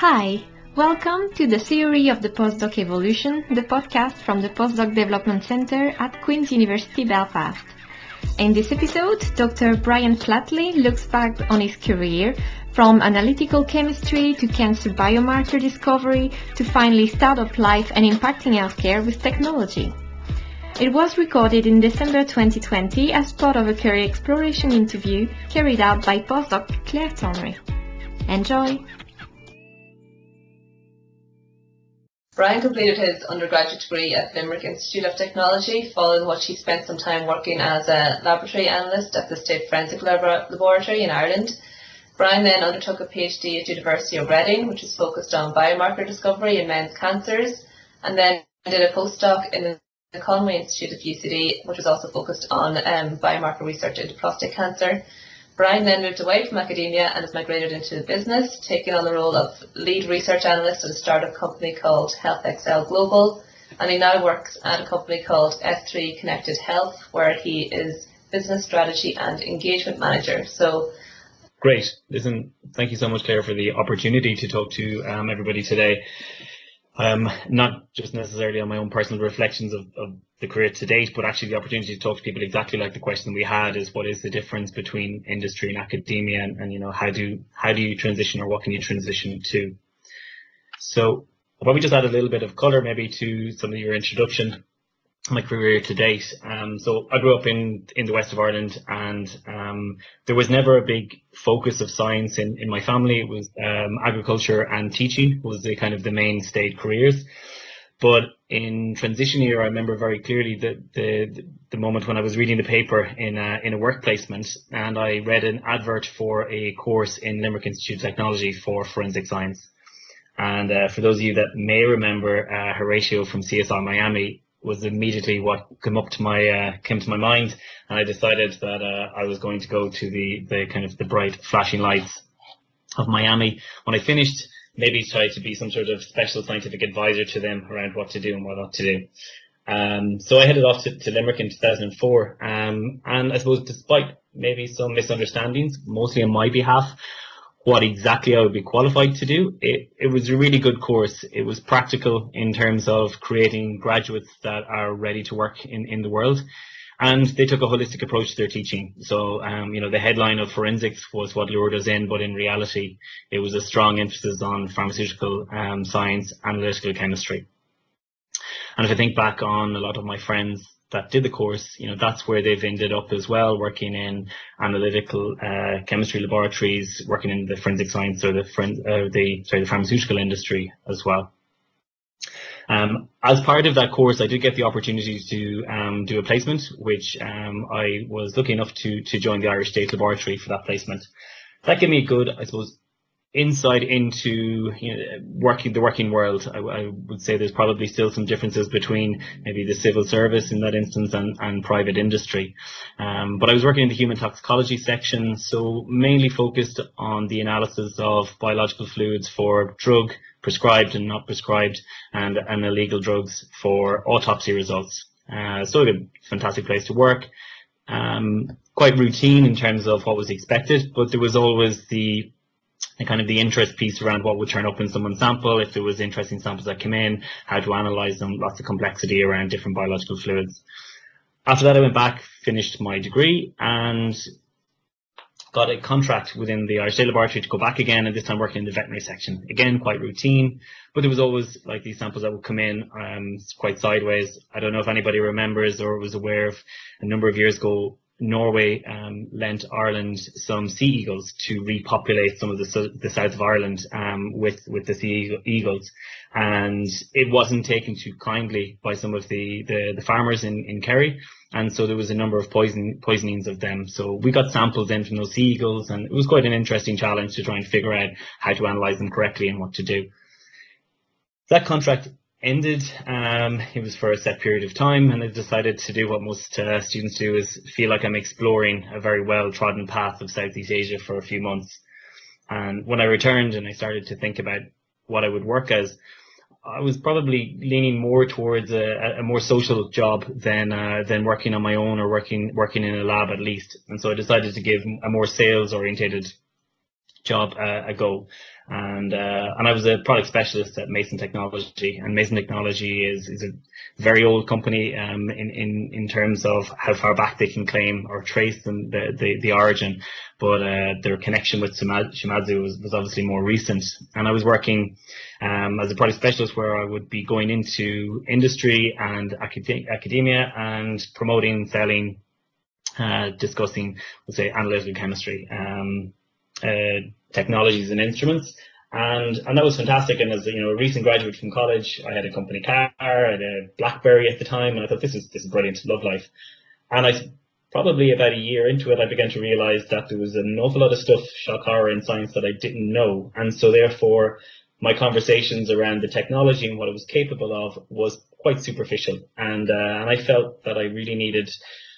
Hi, welcome to the Theory of the Postdoc Evolution, the podcast from the Postdoc Development Centre at Queen's University Belfast. In this episode, Dr. Brian Flatley looks back on his career from analytical chemistry to cancer biomarker discovery to finally startup life and impacting healthcare with technology. It was recorded in December 2020 as part of a career exploration interview carried out by postdoc Claire Tonry. Enjoy! Brian completed his undergraduate degree at Limerick Institute of Technology, following which he spent some time working as a laboratory analyst at the State Forensic Laboratory in Ireland. Brian then undertook a PhD at University of Reading, which was focused on biomarker discovery in men's cancers, and then did a postdoc in the Conway Institute of UCD, which was also focused on um, biomarker research into prostate cancer. Brian then moved away from academia and has migrated into the business, taking on the role of lead research analyst at a startup company called HealthXL Global. And he now works at a company called S3 Connected Health, where he is business strategy and engagement manager. So Great. Listen, thank you so much, Claire, for the opportunity to talk to um, everybody today. Um, not just necessarily on my own personal reflections of, of, the career to date, but actually the opportunity to talk to people exactly like the question we had is what is the difference between industry and academia and, and you know how do how do you transition or what can you transition to? So I'll probably just add a little bit of color maybe to some of your introduction my career to date. Um, so I grew up in in the west of Ireland, and um, there was never a big focus of science in, in my family. It was um, agriculture and teaching was the kind of the mainstay careers. But in transition year, I remember very clearly the, the the moment when I was reading the paper in a, in a work placement, and I read an advert for a course in Limerick Institute of Technology for forensic science. And uh, for those of you that may remember uh, Horatio from CSI Miami, was immediately what came up to my uh, came to my mind, and I decided that uh, I was going to go to the the kind of the bright flashing lights of Miami. When I finished, maybe try to be some sort of special scientific advisor to them around what to do and what not to do. Um, so I headed off to, to Limerick in 2004, um, and I suppose despite maybe some misunderstandings, mostly on my behalf, what exactly I would be qualified to do. It, it was a really good course. It was practical in terms of creating graduates that are ready to work in, in the world. And they took a holistic approach to their teaching. So, um, you know, the headline of forensics was what lured us in, but in reality, it was a strong emphasis on pharmaceutical um, science, analytical chemistry. And if I think back on a lot of my friends that did the course, you know, that's where they've ended up as well, working in analytical uh, chemistry laboratories, working in the forensic science or the uh, the sorry the pharmaceutical industry as well. Um, as part of that course, I did get the opportunity to um, do a placement, which um, I was lucky enough to to join the Irish State Laboratory for that placement. That gave me a good, I suppose, insight into you know, working the working world. I, I, would say there's probably still some differences between maybe the civil service in that instance and, and private industry. Um, but I was working in the human toxicology section, so mainly focused on the analysis of biological fluids for drug prescribed and not prescribed and, and illegal drugs for autopsy results. Uh, so a fantastic place to work. Um, quite routine in terms of what was expected, but there was always the and kind of the interest piece around what would turn up in someone's sample, if there was interesting samples that came in, how to analyze them, lots of complexity around different biological fluids. After that, I went back, finished my degree, and got a contract within the Irish Laboratory to go back again, and this time working in the veterinary section. Again, quite routine, but there was always like these samples that would come in um, quite sideways. I don't know if anybody remembers or was aware of a number of years ago, Norway um, lent Ireland some sea eagles to repopulate some of the, the south of Ireland um, with with the sea eagles, and it wasn't taken too kindly by some of the the, the farmers in, in Kerry, and so there was a number of poison poisonings of them. So we got samples in from those sea eagles, and it was quite an interesting challenge to try and figure out how to analyze them correctly and what to do. That contract ended. Um, it was for a set period of time, and I decided to do what most uh, students do: is feel like I'm exploring a very well-trodden path of Southeast Asia for a few months. And when I returned and I started to think about what I would work as, I was probably leaning more towards a, a more social job than uh, than working on my own or working working in a lab at least. And so I decided to give a more sales orientated job uh, ago and uh, and I was a product specialist at Mason Technology, and Mason Technology is is a very old company um, in in in terms of how far back they can claim or trace them the the, the origin, but uh, their connection with Shimadzu was, was obviously more recent. And I was working um, as a product specialist where I would be going into industry and acad- academia and promoting, selling, uh, discussing, let's say, analytical chemistry. Um, uh, technologies and instruments. And and that was fantastic. And as you know, a recent graduate from college, I had a company car, I had a BlackBerry at the time, and I thought this is this is brilliant, love life. And I probably about a year into it, I began to realize that there was an awful lot of stuff, shock horror in science that I didn't know. And so therefore, my conversations around the technology and what it was capable of was quite superficial. And, uh, and I felt that I really needed,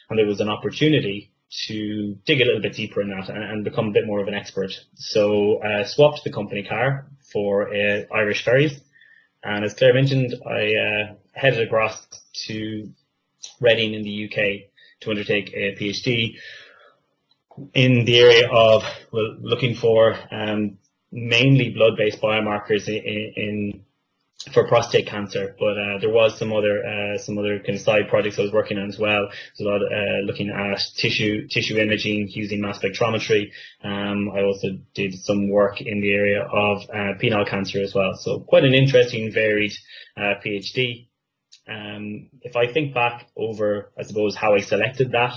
and there was an opportunity to dig a little bit deeper in that and, and become a bit more of an expert. So I uh, swapped the company car for uh, Irish Ferries. And as Claire mentioned, I uh, headed across to Reading in the UK to undertake a PhD in the area of well, looking for um, mainly blood-based biomarkers in, in for prostate cancer, but uh, there was some other uh, some other kind of side projects I was working on as well. So a lot uh, looking at tissue tissue imaging using mass spectrometry. Um, I also did some work in the area of uh, penile cancer as well. So quite an interesting, varied uh, PhD. Um, if I think back over, I suppose how I selected that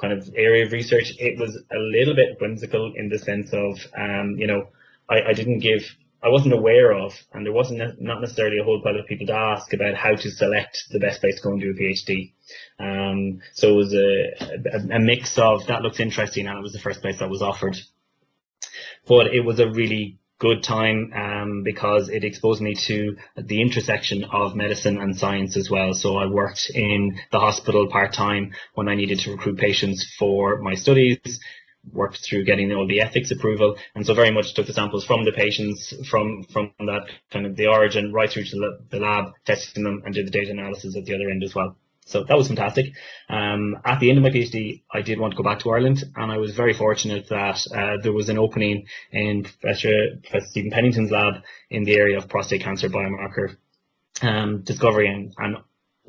kind of area of research, it was a little bit whimsical in the sense of, um, you know, I, I didn't give I wasn't aware of, and there wasn't not necessarily a whole pile of people to ask about how to select the best place to go and do a PhD. Um, so it was a, a, a, mix of that looks interesting, and it was the first place that was offered. But it was a really good time um, because it exposed me to the intersection of medicine and science as well. So I worked in the hospital part time when I needed to recruit patients for my studies worked through getting all the ethics approval, and so very much took the samples from the patients from from that kind of the origin right through to the lab, testing them, and did the data analysis at the other end as well. So that was fantastic. Um, at the end of my PhD, I did want to go back to Ireland, and I was very fortunate that uh, there was an opening in Professor, Professor Stephen Pennington's lab in the area of prostate cancer biomarker um, discovery and, and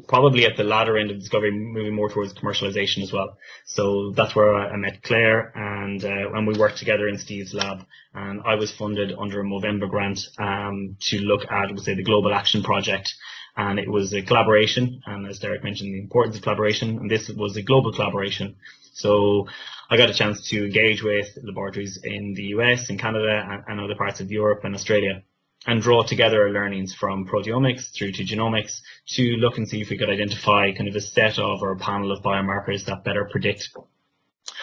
probably at the latter end of discovery, moving more towards commercialization as well. So that's where I met Claire, and uh, and we worked together in Steve's lab. And I was funded under a Movember grant um, to look at, we'll say, the Global Action Project. And it was a collaboration, and as Derek mentioned, the importance of collaboration, and this was a global collaboration. So I got a chance to engage with laboratories in the US, in Canada, and, and other parts of Europe and Australia and draw together our learnings from proteomics through to genomics to look and see if we could identify kind of a set of or a panel of biomarkers that better predict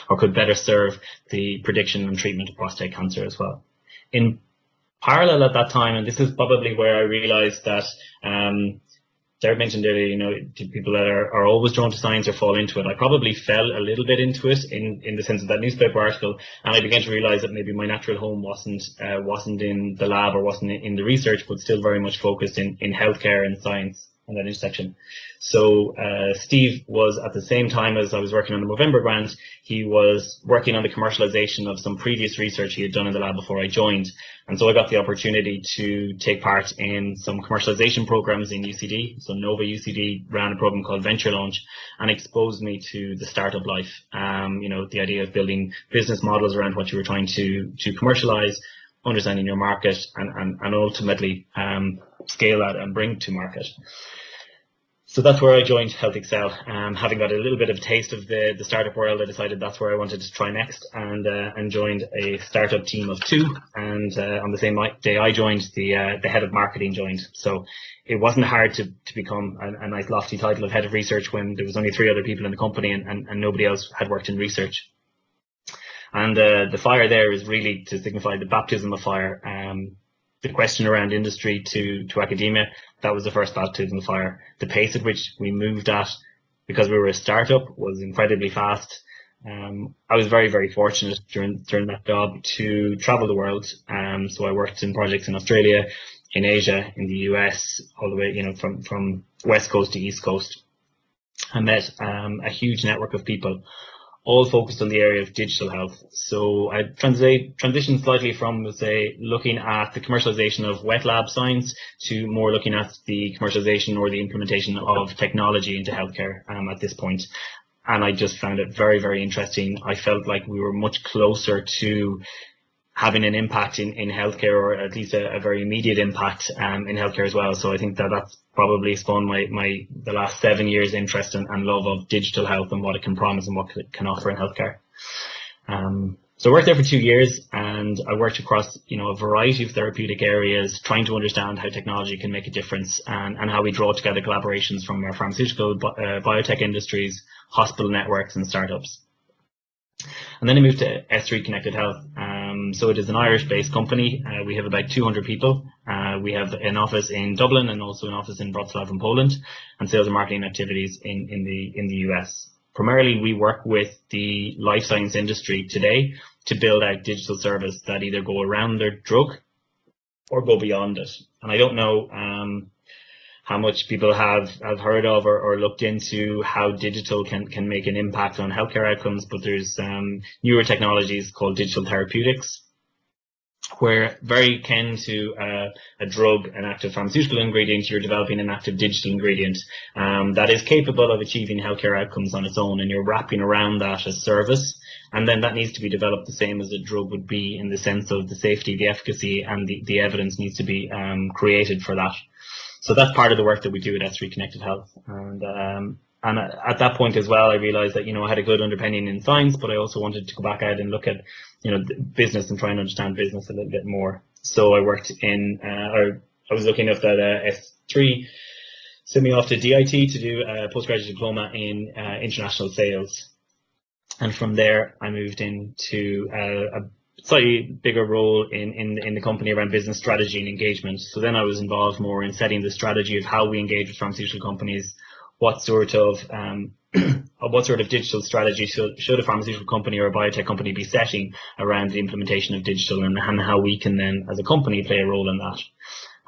or could better serve the prediction and treatment of prostate cancer as well. In parallel at that time, and this is probably where I realized that um, Derek mentioned earlier, you know, people that are, are always drawn to science or fall into it. I probably fell a little bit into it in, in the sense of that newspaper article, and I began to realize that maybe my natural home wasn't uh, wasn't in the lab or wasn't in the research, but still very much focused in, in healthcare and science and that intersection. So uh, Steve was at the same time as I was working on the Movember grant, he was working on the commercialization of some previous research he had done in the lab before I joined. And so I got the opportunity to take part in some commercialization programs in UCD. So Nova UCD ran a program called Venture Launch and exposed me to the startup life. Um, you know, the idea of building business models around what you were trying to, to commercialize, understanding your market and, and, and ultimately um, scale that and bring to market. So that's where I joined HealthXL. Um, having got a little bit of taste of the, the startup world, I decided that's where I wanted to try next and uh, and joined a startup team of two. And uh, on the same day I joined, the uh, the head of marketing joined. So it wasn't hard to, to become a, a, nice lofty title of head of research when there was only three other people in the company and, and, and nobody else had worked in research. And uh, the fire there is really to signify the baptism of fire. Um, the question around industry to, to academia, that was the first baptism of fire. The pace at which we moved at, because we were a startup, was incredibly fast. Um, I was very, very fortunate during during that job to travel the world. Um, so I worked in projects in Australia, in Asia, in the US, all the way, you know, from from west coast to east coast. I met um, a huge network of people all focused on the area of digital health. So I transitioned slightly from, say, looking at the commercialization of wet lab science to more looking at the commercialization or the implementation of technology into healthcare um, at this point. And I just found it very, very interesting. I felt like we were much closer to having an impact in, in healthcare or at least a, a very immediate impact um, in healthcare as well. So I think that that's probably spawned my, my the last seven years interest and, and love of digital health and what it can promise and what it can offer in healthcare. Um, so I worked there for two years and I worked across, you know, a variety of therapeutic areas, trying to understand how technology can make a difference and, and how we draw together collaborations from our pharmaceutical, uh, biotech industries, hospital networks and startups. And then I moved to S3 Connected Health. Um, so it is an Irish-based company. Uh, we have about 200 people. Uh, we have an office in Dublin and also an office in Wrocław in Poland, and sales and marketing activities in, in the in the US. Primarily, we work with the life science industry today to build out digital service that either go around their drug or go beyond it. And I don't know um, how much people have, have heard of or, or, looked into how digital can, can make an impact on healthcare outcomes, but there's um, newer technologies called digital therapeutics, where very akin to uh, a drug, an active pharmaceutical ingredient, you're developing an active digital ingredient um, that is capable of achieving healthcare outcomes on its own, and you're wrapping around that as service. And then that needs to be developed the same as a drug would be in the sense of the safety, the efficacy, and the, the evidence needs to be um, created for that so that's part of the work that we do at S3 Connected Health. And um, and at that point as well, I realized that you know I had a good underpinning in science, but I also wanted to go back out and look at you know business and try and understand business a little bit more. So I worked in, uh, or I was looking at that uh, S3 sent me off to DIT to do a postgraduate diploma in uh, international sales. And from there, I moved into uh, a slightly bigger role in, in, in the company around business strategy and engagement. So then I was involved more in setting the strategy of how we engage with pharmaceutical companies, what sort of um, what sort of digital strategy should, should a pharmaceutical company or a biotech company be setting around the implementation of digital and, and how we can then as a company play a role in that.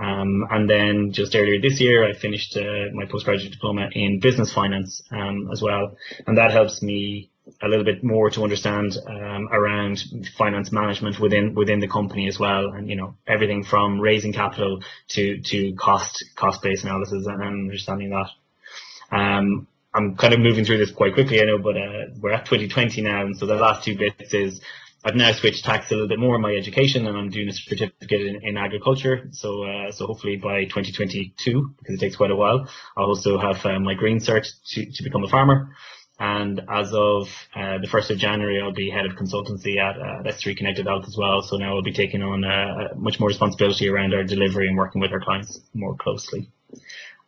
Um, and then just earlier this year, I finished uh, my postgraduate diploma in business finance um, as well. And that helps me a little bit more to understand um, around finance management within within the company as well, and you know everything from raising capital to to cost cost based analysis and understanding that. Um, I'm kind of moving through this quite quickly, I know, but uh, we're at 2020 now, and so the last two bits is I've now switched tax a little bit more in my education, and I'm doing a certificate in, in agriculture. So, uh, so hopefully by 2022, because it takes quite a while, I'll also have uh, my green cert to, to become a farmer. And as of uh, the 1st of January, I'll be head of consultancy at uh, S3 Connected Health as well. So now I'll be taking on uh, much more responsibility around our delivery and working with our clients more closely.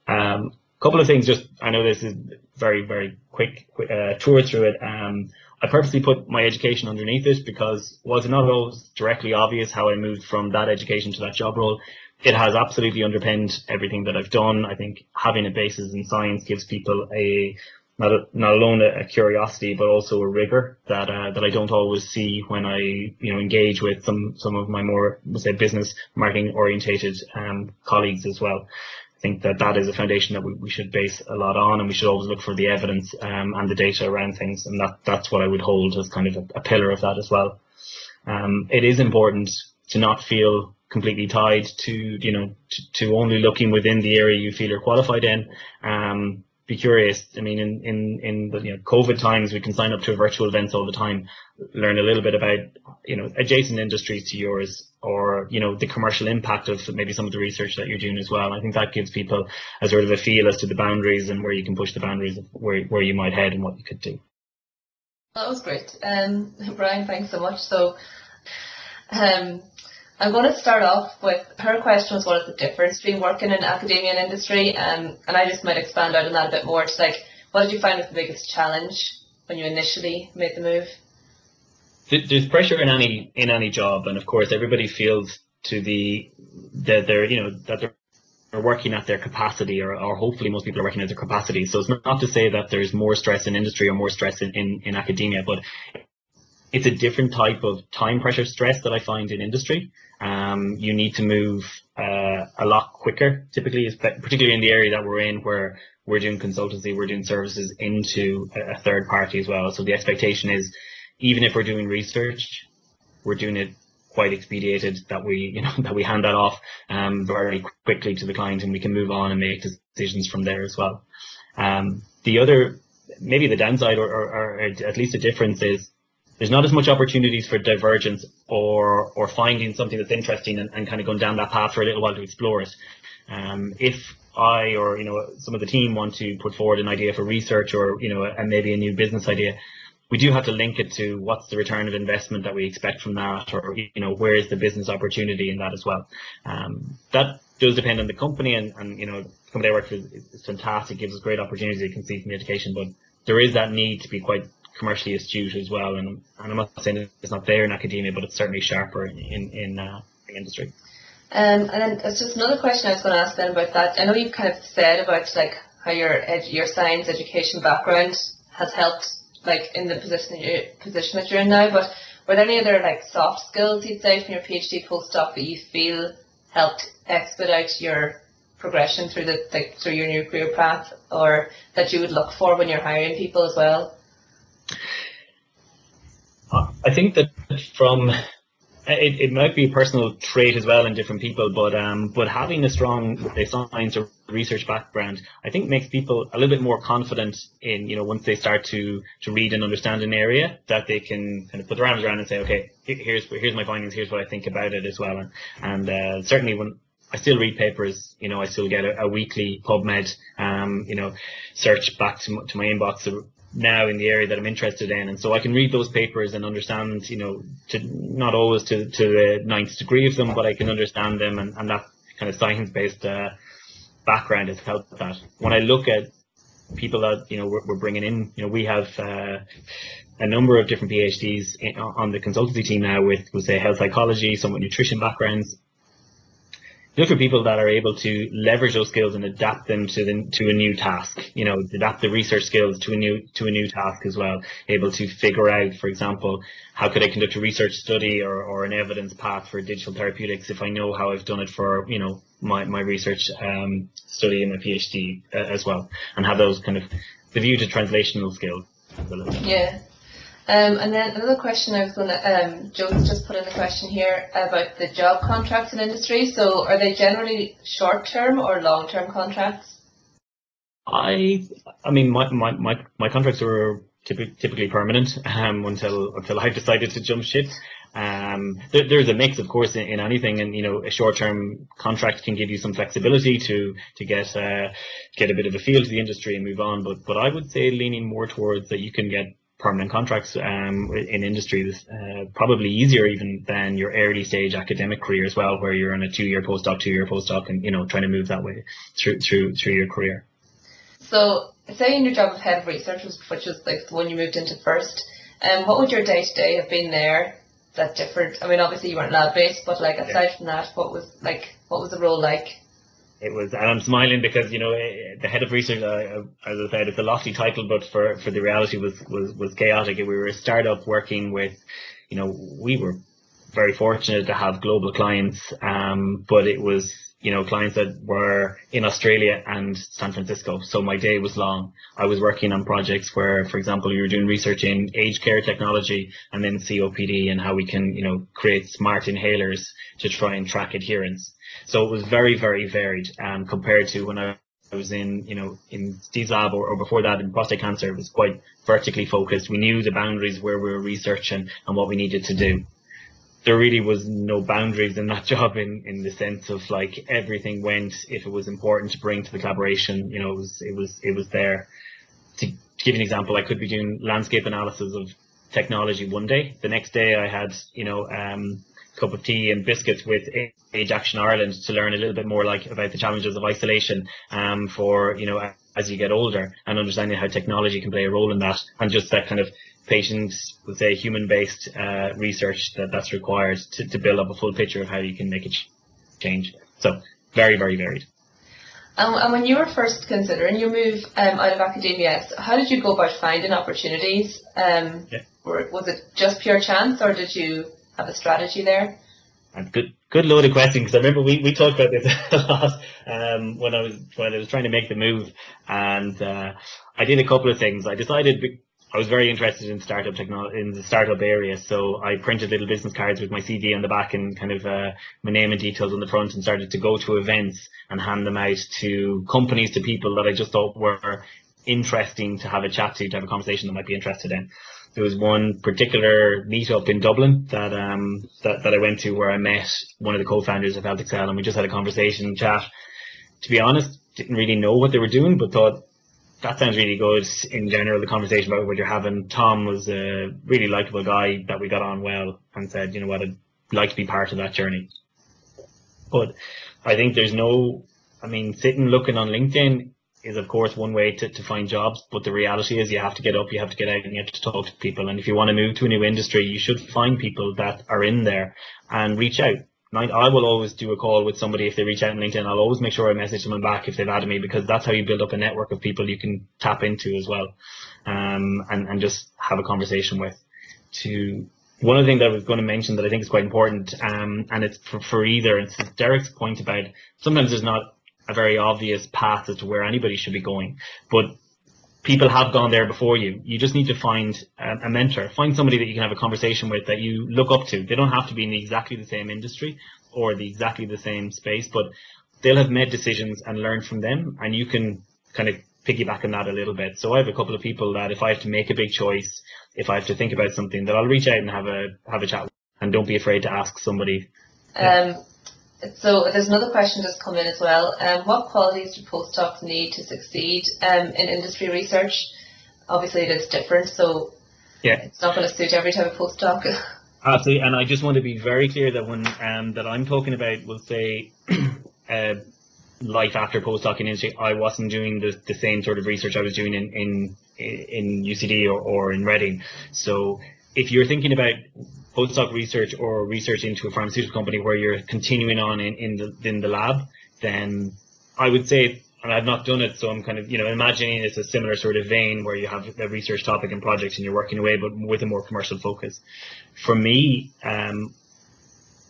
A um, couple of things, just I know this is very, very quick, uh, tour through it. Um, I purposely put my education underneath it because was it not always directly obvious how I moved from that education to that job role, it has absolutely underpinned everything that I've done. I think having a basis in science gives people a not a, not alone a, a, curiosity, but also a rigor that uh, that I don't always see when I you know engage with some some of my more say business marketing orientated um, colleagues as well. I think that that is a foundation that we, we should base a lot on, and we should always look for the evidence um, and the data around things, and that that's what I would hold as kind of a, a pillar of that as well. Um, it is important to not feel completely tied to you know to, to only looking within the area you feel you're qualified in. Um, be curious. I mean, in in in the you know, COVID times, we can sign up to virtual events all the time, learn a little bit about you know adjacent industries to yours, or you know the commercial impact of maybe some of the research that you're doing as well. I think that gives people a sort of a feel as to the boundaries and where you can push the boundaries of where where you might head and what you could do. That was great, um, Brian. Thanks so much. So. Um, I'm going to start off with her question was what is the difference between working in academia and industry, um, and I just might expand out on that a bit more. It's like, what did you find was the biggest challenge when you initially made the move? There's pressure in any in any job, and of course, everybody feels to the that they're you know that they're working at their capacity or, or hopefully most people are working at their capacity. So it's not to say that there's more stress in industry or more stress in, in, in academia, but it's a different type of time pressure stress that I find in industry. Um, you need to move uh, a lot quicker, typically, particularly in the area that we're in, where we're doing consultancy, we're doing services into a, third party as well. So the expectation is, even if we're doing research, we're doing it quite expedited that we, you know, that we hand that off um, very quickly to the client, and we can move on and make decisions from there as well. Um, the other, maybe the downside, or, or, or at least the difference, is there's not as much opportunities for divergence or or finding something that's interesting and, and kind of going down that path for a little while to explore it. Um, if I or you know some of the team want to put forward an idea for research or you know and maybe a new business idea, we do have to link it to what's the return of investment that we expect from that, or you know where is the business opportunity in that as well. Um, that does depend on the company, and, and you know company I work for is, is fantastic, gives us great opportunities can see from the education, but there is that need to be quite commercially astute as well. And, and I'm not saying it's not there in academia, but it's certainly sharper in in uh, industry. Um, and then there's just another question I was going to ask then about that. I know you've kind of said about like how your your science education background has helped like in the position that you position that you're in now, but were there any other like soft skills you'd say from your PhD postdoc that you feel helped expedite your progression through the through your new career path, or that you would look for when you're hiring people as well? I think that from it, it might be a personal trait as well in different people, but um, but having a strong science or research background, I think makes people a little bit more confident in you know once they start to to read and understand an area that they can kind of put their arms around and say, okay, here's here's my findings, here's what I think about it as well, and, and uh, certainly when I still read papers. You know, I still get a, a weekly PubMed, um, you know, search back to, to my inbox now in the area that I'm interested in, and so I can read those papers and understand, you know, to not always to, to the ninth degree of them, but I can understand them, and, and that kind of science-based uh, background has helped that. When I look at people that you know we're, we're bringing in, you know, we have uh, a number of different PhDs in, on the consultancy team now with, with say, health psychology, some with nutrition backgrounds, look for people that are able to leverage those skills and adapt them to the, to a new task. You know, adapt the research skills to a new to a new task as well. Able to figure out, for example, how could I conduct a research study or, or an evidence path for digital therapeutics if I know how I've done it for you know my my research um, study and my PhD uh, as well, and have those kind of the view to translational skills. Yeah. Um, and then another question I was going to, um, Joseph just put in a question here about the job contracts in industry. So are they generally short term or long term contracts? I, I mean, my, my, my, my contracts were typically, permanent um, until until I decided to jump ship. Um, there, there's a mix, of course, in, in, anything, and you know, a short-term contract can give you some flexibility to to get uh, get a bit of a feel to the industry and move on. But but I would say leaning more towards that you can get permanent contracts um, in industry uh, probably easier even than your early stage academic career as well, where you're on a two year postdoc, two year postdoc, and you know trying to move that way through through through your career. So, say in your job of head of research, which was like the one you moved into first, um, what would your day to day have been there that different. I mean, obviously you weren't lab based, but like aside yeah. from that, what was like what was the role like? It was, and I'm smiling because you know the head of research, uh, as I said, it's a lofty title, but for for the reality was was was chaotic. We were a startup working with, you know, we were very fortunate to have global clients, um, but it was you know clients that were in Australia and San Francisco. So my day was long. I was working on projects where, for example, we were doing research in aged care technology and then COPD and how we can you know create smart inhalers to try and track adherence. So it was very, very varied um, compared to when I was in, you know, in Steve's lab or, or, before that in prostate cancer, it was quite vertically focused. We knew the boundaries where we were researching and what we needed to do. There really was no boundaries in that job in, in the sense of like everything went if it was important to bring to the collaboration, you know, it was, it was, it was there. To, give an example, I could be doing landscape analysis of technology one day. The next day I had, you know, um, cup of tea and biscuits with Age Action Ireland to learn a little bit more like about the challenges of isolation um, for you know as you get older and understanding how technology can play a role in that and just that kind of patient, would say human based uh, research that that's required to, to build up a full picture of how you can make a change. So very very varied. And, and when you were first considering your move um, out of academia, how did you go about finding opportunities? Um, Yeah. or was it just pure chance, or did you have a strategy there? And good, good loaded question because I remember we, we talked about this a lot um, when I was when I was trying to make the move, and uh, I did a couple of things. I decided I was very interested in startup technology in the startup area, so I printed little business cards with my CV on the back and kind of uh, my name and details on the front, and started to go to events and hand them out to companies to people that I just thought were interesting to have a chat to, to have a conversation that might be interested in there was one particular meetup in Dublin that um that, that I went to where I met one of the co-founders of HealthXL and we just had a conversation chat. To be honest, didn't really know what they were doing, but thought that sounds really good in general. The conversation about what you're having. Tom was a really likable guy that we got on well and said, you know what, I'd like to be part of that journey. But I think there's no, I mean, sitting looking on LinkedIn is of course one way to, to find jobs, but the reality is you have to get up, you have to get out and you have to talk to people. And if you want to move to a new industry, you should find people that are in there and reach out. I will always do a call with somebody if they reach out on LinkedIn. I'll always make sure I message them back if they've added me because that's how you build up a network of people you can tap into as well, um, and and just have a conversation with. To one of the things that I was going to mention that I think is quite important, um, and it's for, for either. It's Derek's point about sometimes there's not a very obvious path as to where anybody should be going, but people have gone there before you. You just need to find a, a mentor, find somebody that you can have a conversation with that you look up to. They don't have to be in exactly the same industry or the exactly the same space, but they'll have made decisions and learned from them, and you can kind of piggyback on that a little bit. So I have a couple of people that if I have to make a big choice, if I have to think about something, that I'll reach out and have a have a chat. And don't be afraid to ask somebody. Um, so there's another question just come in as well. Um, what qualities do postdocs need to succeed um, in industry research? Obviously, it is different, so Yeah. it's not going to suit every type of postdoc. Absolutely, and I just want to be very clear that when um, that I'm talking about, we'll say, uh, life after postdoc in industry, I wasn't doing the, the same sort of research I was doing in in, in UCD or, or in Reading. So if you're thinking about postdoc research or research into a pharmaceutical company where you're continuing on in, in the in the lab, then I would say, and I've not done it, so I'm kind of you know imagining it's a similar sort of vein where you have a research topic and projects and you're working away, but with a more commercial focus. For me, um,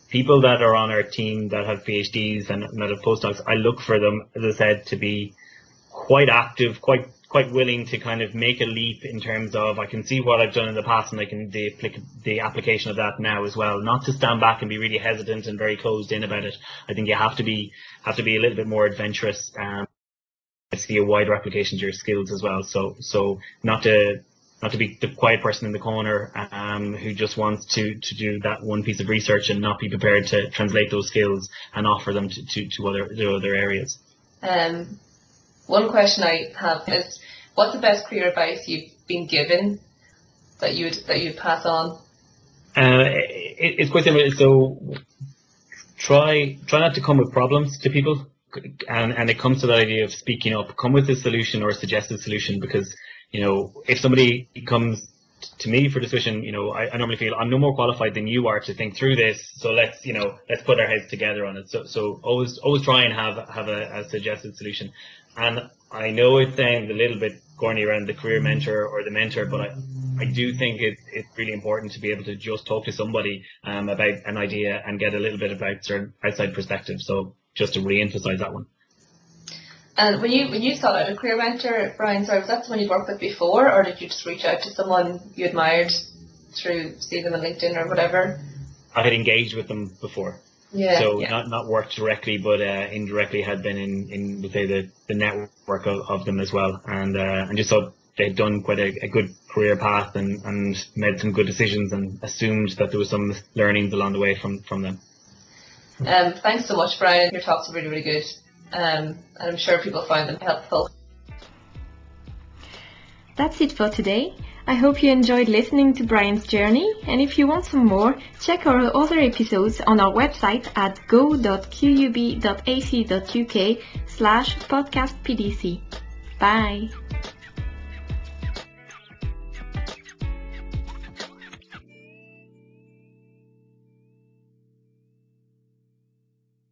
people that are on our team that have PhDs and that have postdocs, I look for them, as I said, to be quite active, quite quite willing to kind of make a leap in terms of I can see what I've done in the past and I can the the application of that now as well. Not to stand back and be really hesitant and very closed in about it. I think you have to be have to be a little bit more adventurous. Um, see a wider application to your skills as well. So so not to not to be the quiet person in the corner um, who just wants to, to do that one piece of research and not be prepared to translate those skills and offer them to, to, to other to other areas. um, one question I have is, what's the best career advice you've been given that you would that you'd pass on? Uh, it, it's quite simple. So try try not to come with problems to people, and and it comes to that idea of speaking up. Come with a solution or a suggested solution because you know if somebody comes to me for discussion, you know, I, I normally feel I'm no more qualified than you are to think through this. So let's, you know, let's put our heads together on it. So, so always, always try and have have a, a suggested solution. And I know it sounds a little bit corny around the career mentor or the mentor, but I, I do think it, it's really important to be able to just talk to somebody um, about an idea and get a little bit about certain outside perspective. So just to re-emphasize that one. And when you when you sought out a career mentor, Brian, sorry, was that someone you'd worked with before, or did you just reach out to someone you admired through see them on LinkedIn or whatever? I had engaged with them before. Yeah. so yeah. not not worked directly, but uh, indirectly had been in in would say the the network of, of them as well, and uh, and just thought they'd done quite a, a good career path and and made some good decisions, and assumed that there was some learnings along the way from from them. Um, thanks so much, Brian. Your talks are really, really good. Um, and I'm sure people find them helpful. That's it for today. I hope you enjoyed listening to Brian's journey, and if you want some more, check our other episodes on our website at go.qub.ac.uk slash podcastpdc. Bye!